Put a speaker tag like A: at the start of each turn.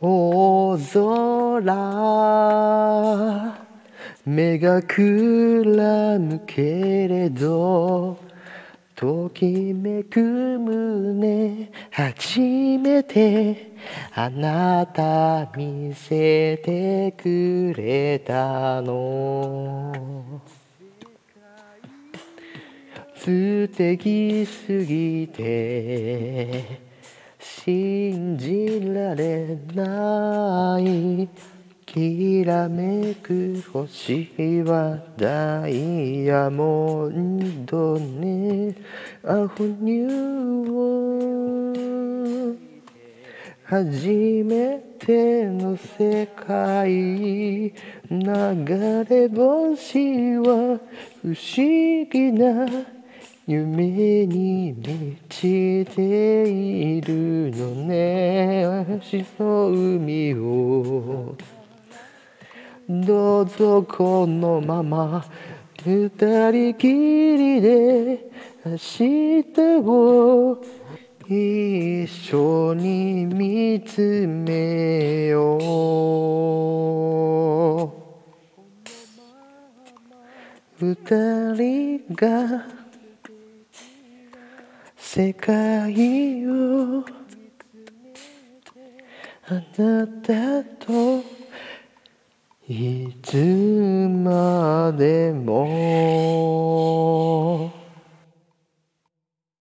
A: 大空目がくらむけれどときめく胸初めてあなた見せてくれたの。素敵すぎて信じられないきらめく星はダイヤモンドね。アフニュー初めての世界流れ星は不思議な夢に満ちているのね。星の海をどうぞこのまま二人きりで明日を一緒に見つめよう。二人が世界をあなたといつまでも